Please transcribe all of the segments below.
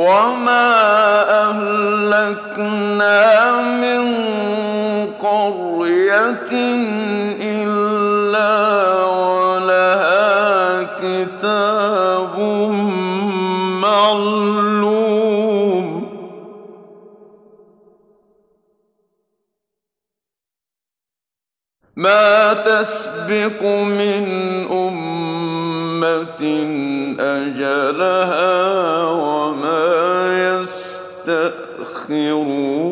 وما أهلكنا من قرية إلا ولها كتاب معلوم ما تسبق من أمة أجلها يستأخرون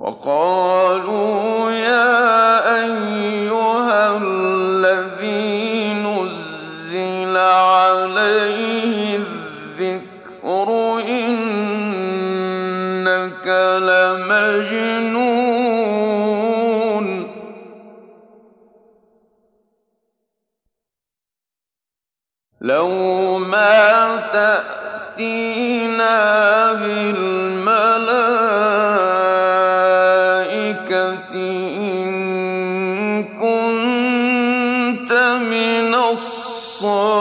وقالوا لو ما تأتينا بالملائكة إن كنت من الصادقين.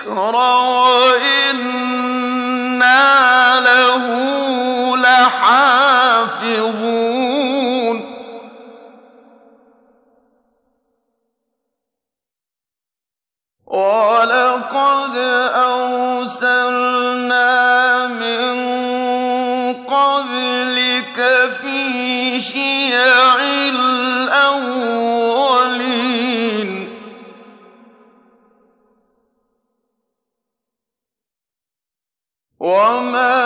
الذكر وإنا له لحافظون. ولقد وما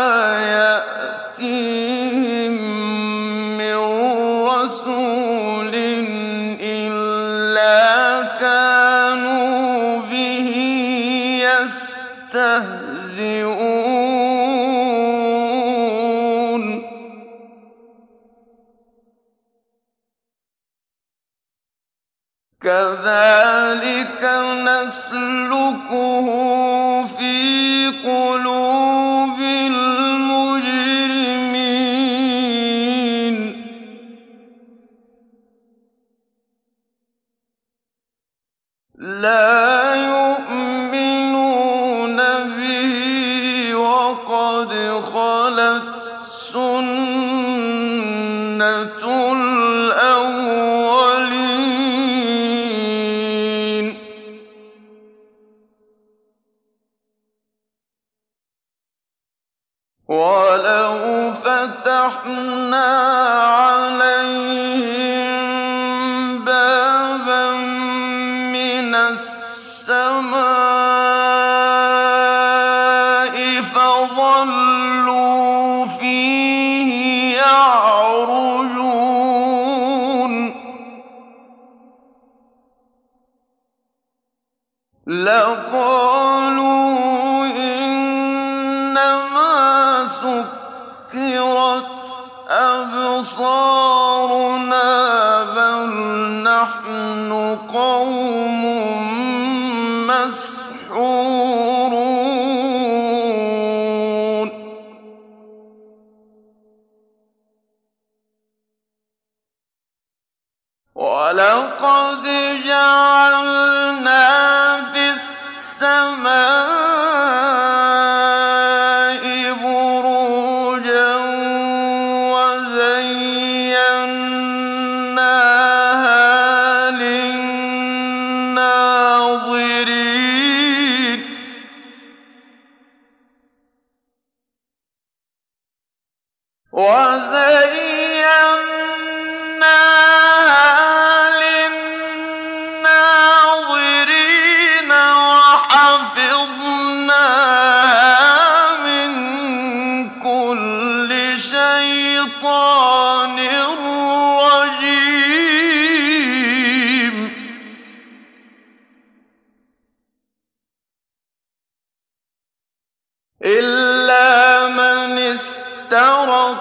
أبصار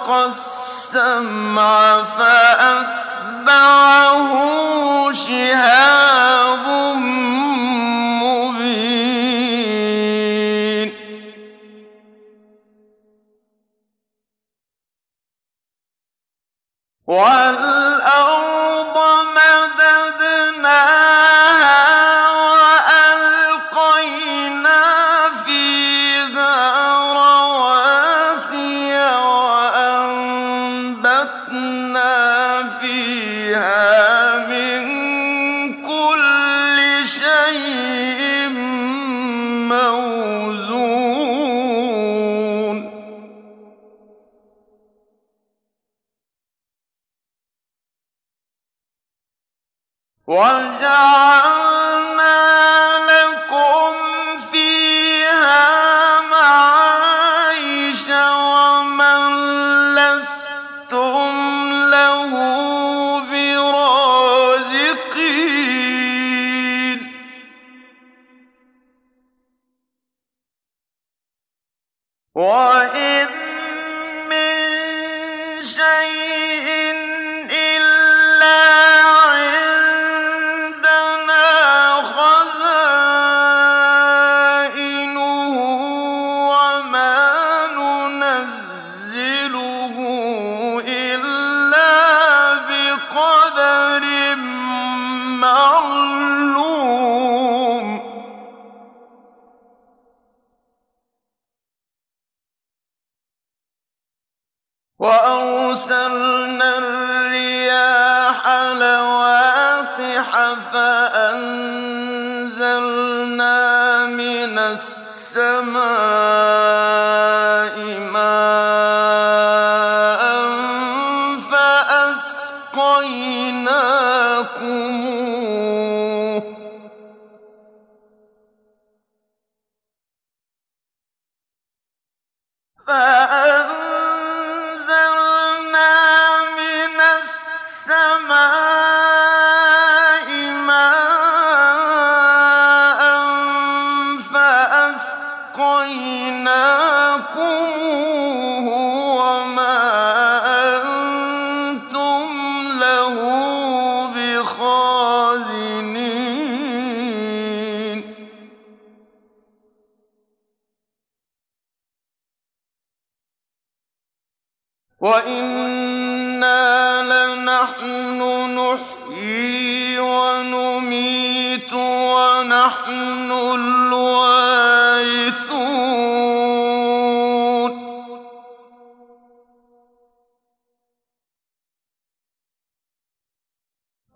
السمع فأتبعه شهاب السماء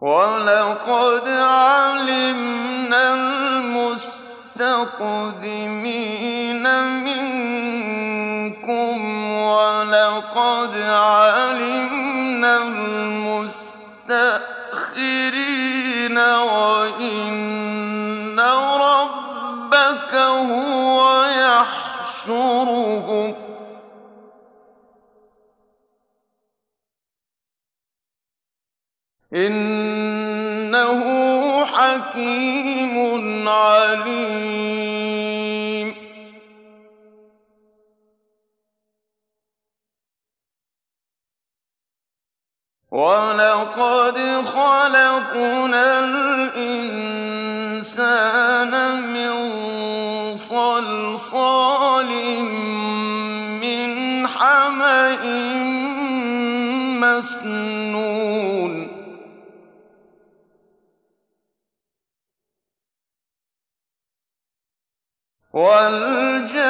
ولقد علمنا المستقدمين منكم ولقد علمنا المستأخرين وإن ربك هو يحشر إنه حكيم عليم. ولقد خلقنا الإنسان من صلصال من حمإ مسنون. وَالْجَانَّ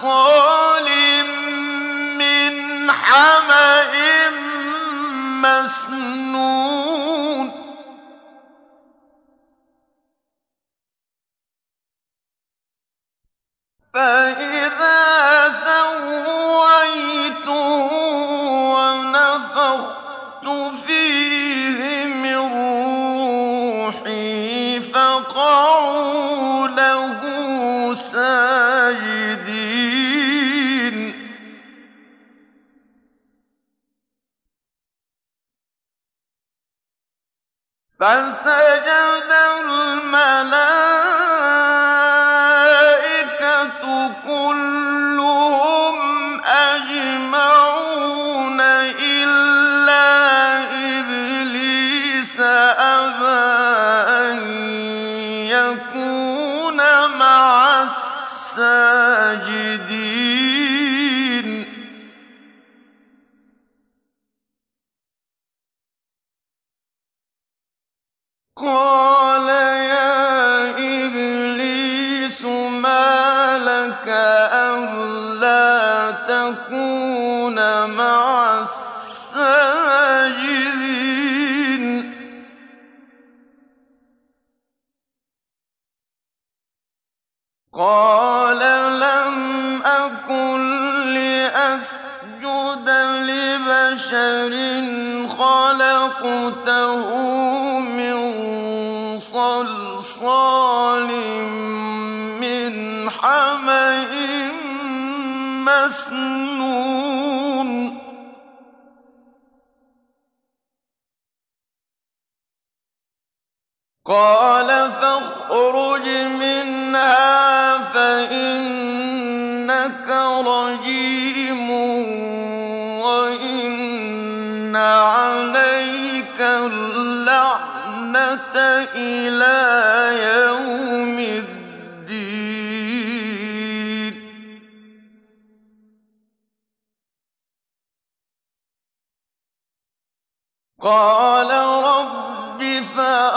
صَلْصَالٍ مِّنْ حَمَإٍ مَّسْنُونٍ. فَإِذَا مَعَ السَّاجِدِينَ. قَالَ لَمْ أَكُن لِّأَسْجُدَ لِبَشَرٍ مِن صَلْصَالٍ مِّنْ حَمَإٍ مَّسْنُونٍ. قَالَ فَاخْرُجْ مِنْهَا فَإِنَّكَ رَجِيمٌ وَإِنَّ عَلَيْكَ اللَّعْنَةَ إِلَىٰ يَوْمِ الدِّينِ. قَالَ رَبِّ فَأَنظِرْنِي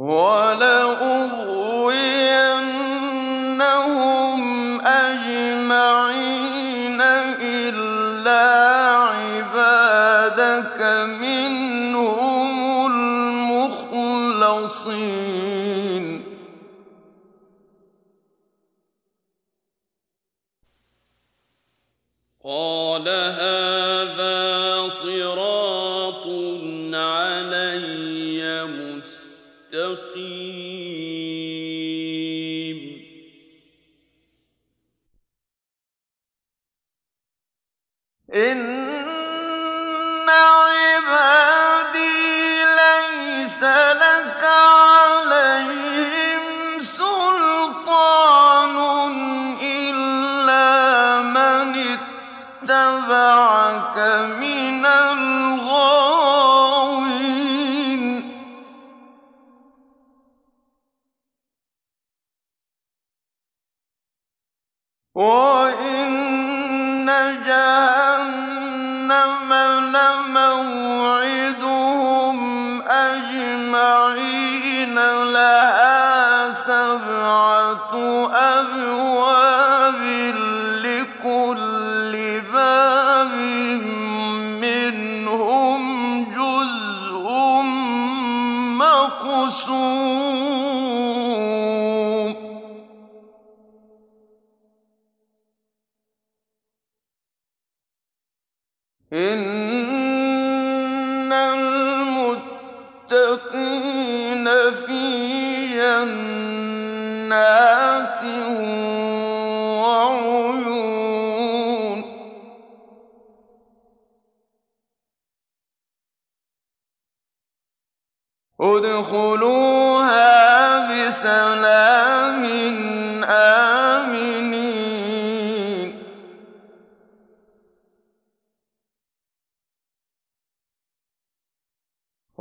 وَلَأُغْوِيَنَّهُمْ وإن جهنم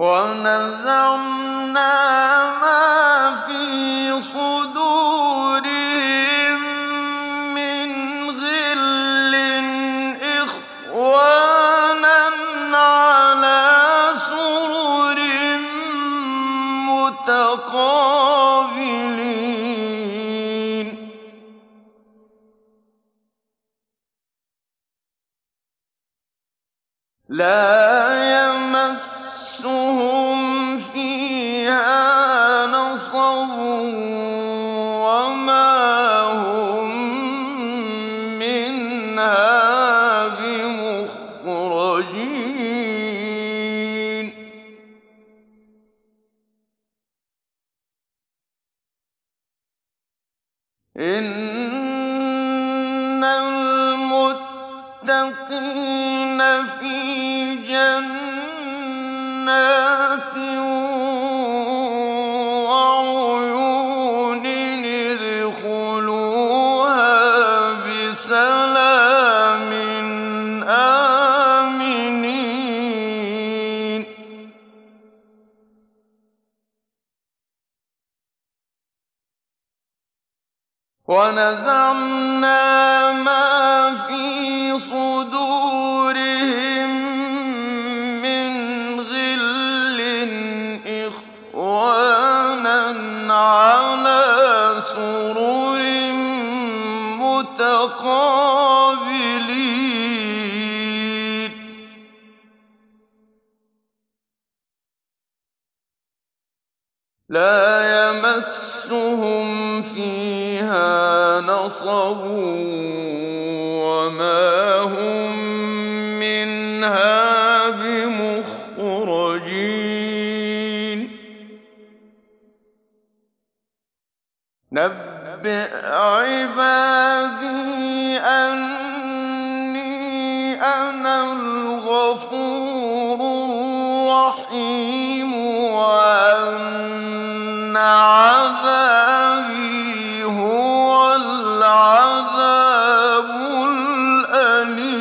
ونزعنا المتقين في جنات قابلين لا يمسهم فيها نصب وما هم منها بمخرجين. نبأ عبادي أني أنا الغفور الرحيم وأن عذابي هو العذاب الأليم.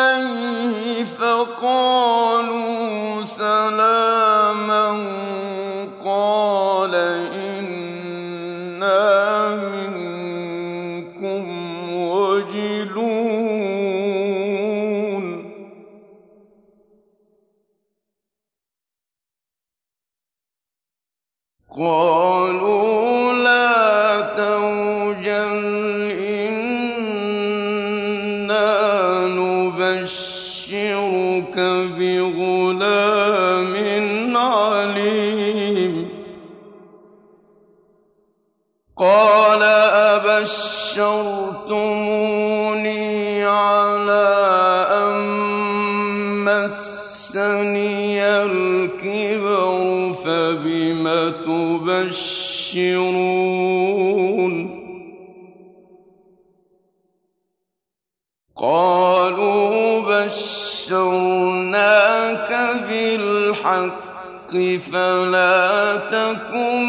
فلا تكن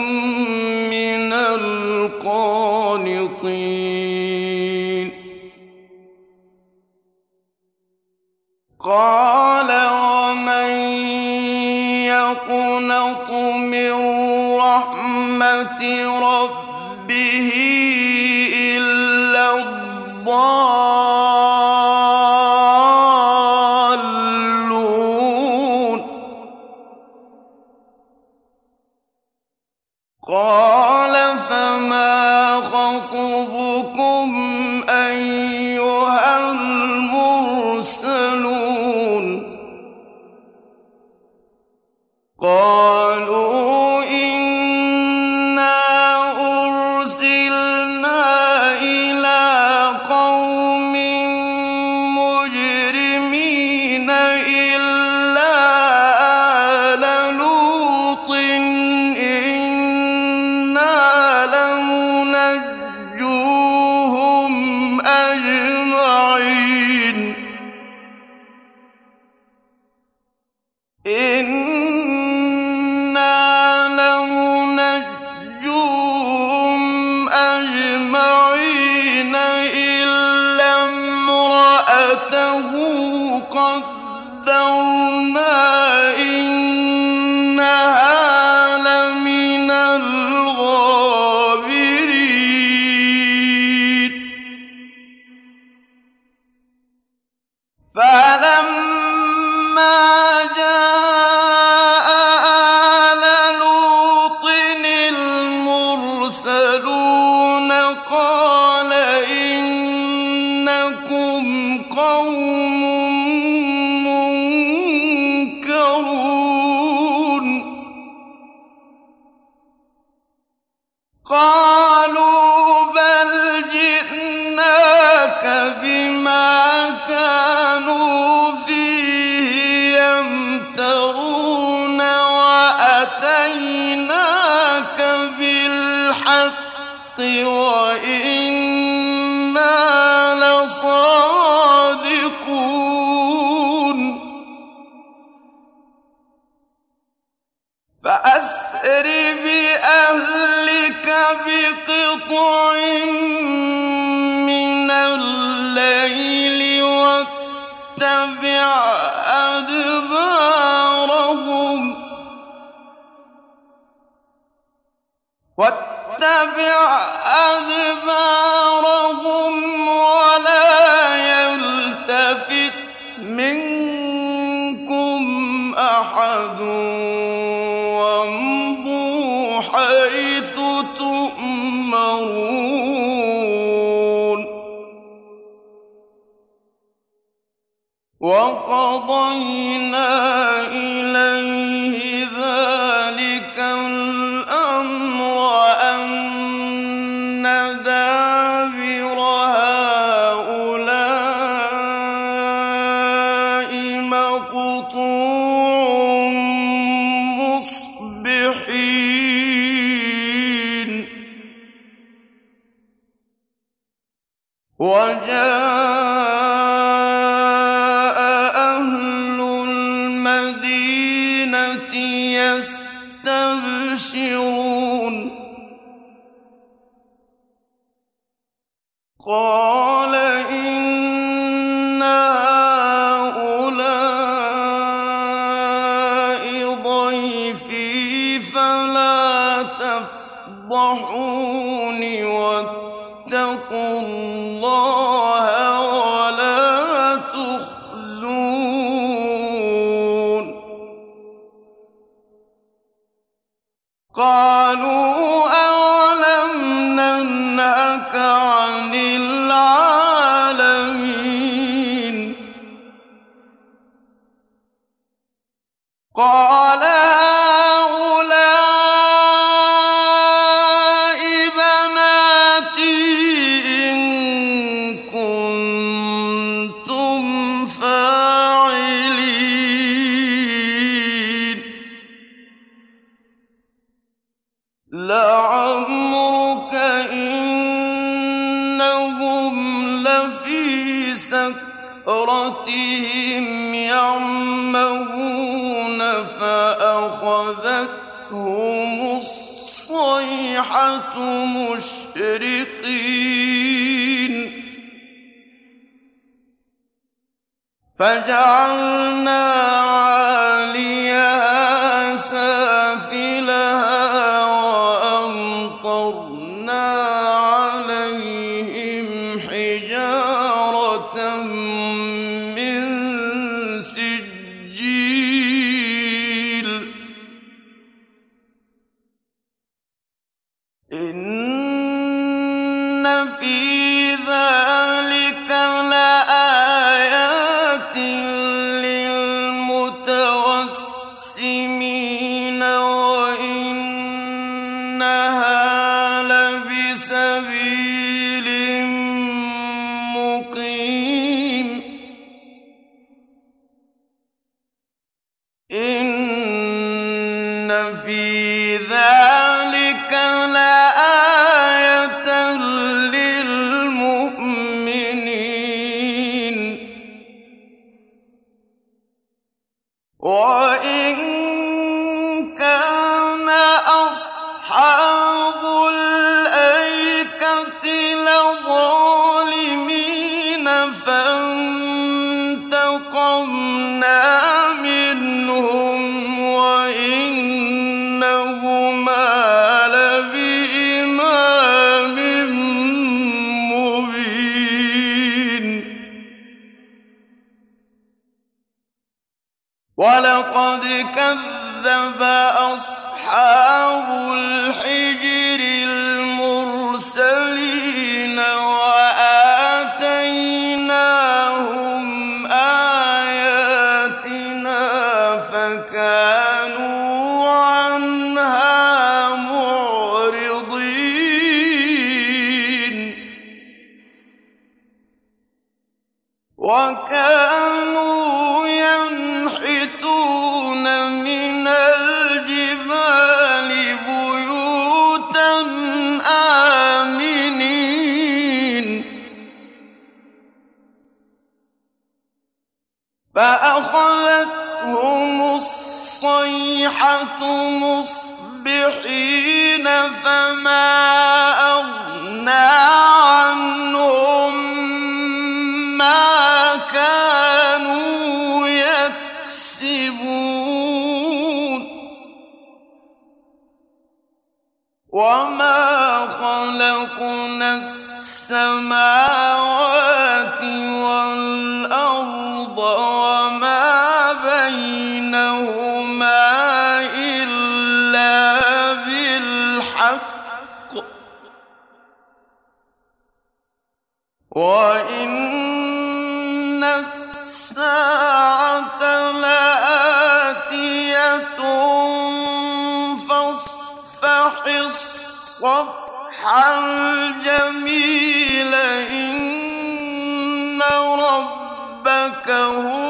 من القانطين. قال ومن يقنط من رحمة ربه إلا الضال وقضينا إلى خذوه الأيكة لظالمين فانتقمنا منهم وإنهما لبإمام مبين. ولقد كذب أصحاب مصبحين فما وإن الساعة لآتية فاصفح الجميل إن ربك هو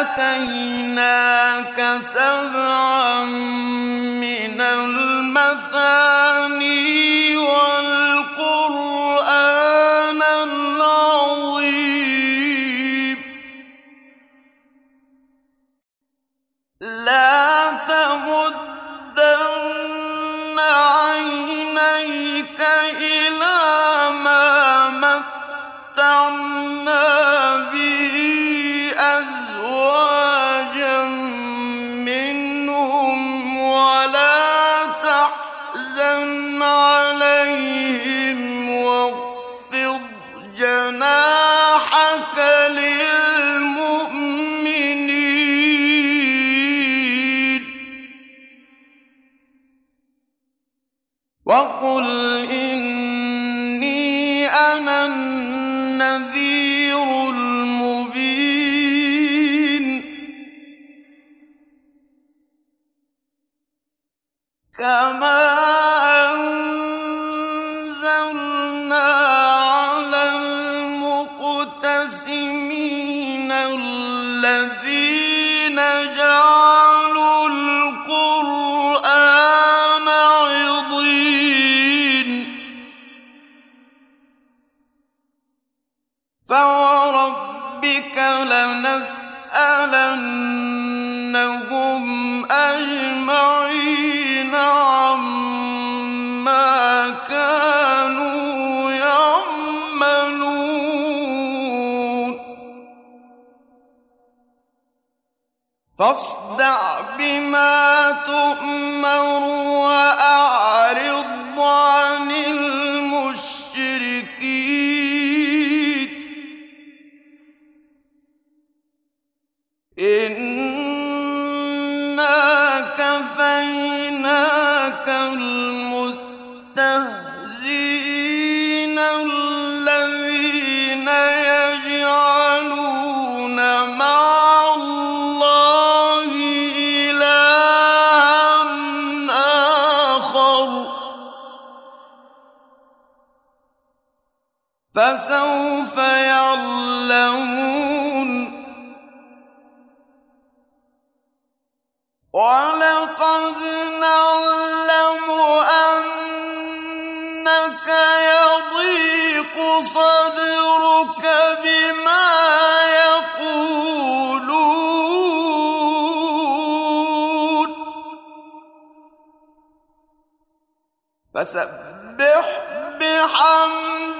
آتيناك سبعا من نذير فسوف يعلمون. ولقد نعلم أنك يضيق صدرك بما يقولون. فسبح بحمد